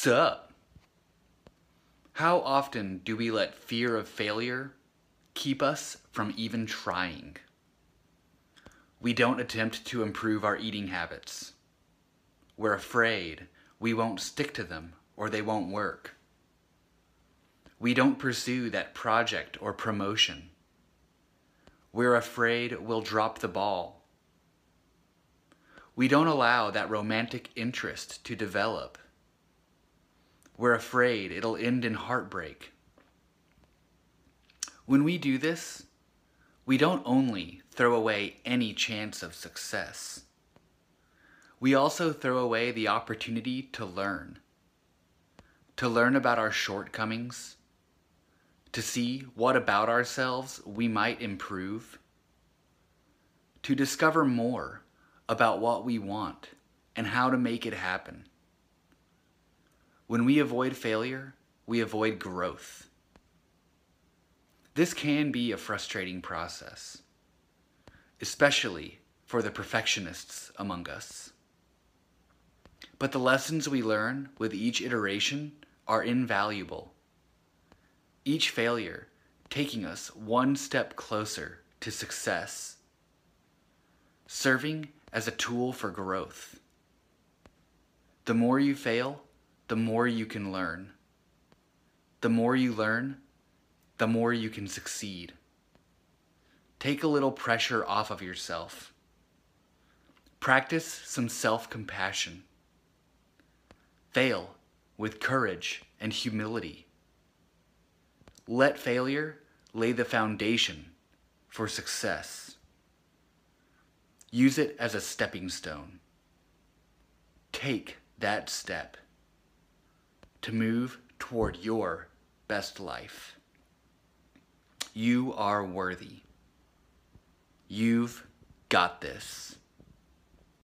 Sup? How often do we let fear of failure keep us from even trying? We don't attempt to improve our eating habits. We're afraid we won't stick to them or they won't work. We don't pursue that project or promotion. We're afraid we'll drop the ball. We don't allow that romantic interest to develop. We're afraid it'll end in heartbreak. When we do this, we don't only throw away any chance of success, we also throw away the opportunity to learn. To learn about our shortcomings, to see what about ourselves we might improve, to discover more about what we want and how to make it happen. When we avoid failure, we avoid growth. This can be a frustrating process, especially for the perfectionists among us. But the lessons we learn with each iteration are invaluable. Each failure taking us one step closer to success, serving as a tool for growth. The more you fail, the more you can learn. The more you learn, the more you can succeed. Take a little pressure off of yourself. Practice some self compassion. Fail with courage and humility. Let failure lay the foundation for success. Use it as a stepping stone. Take that step to move toward your best life. You are worthy. You've got this.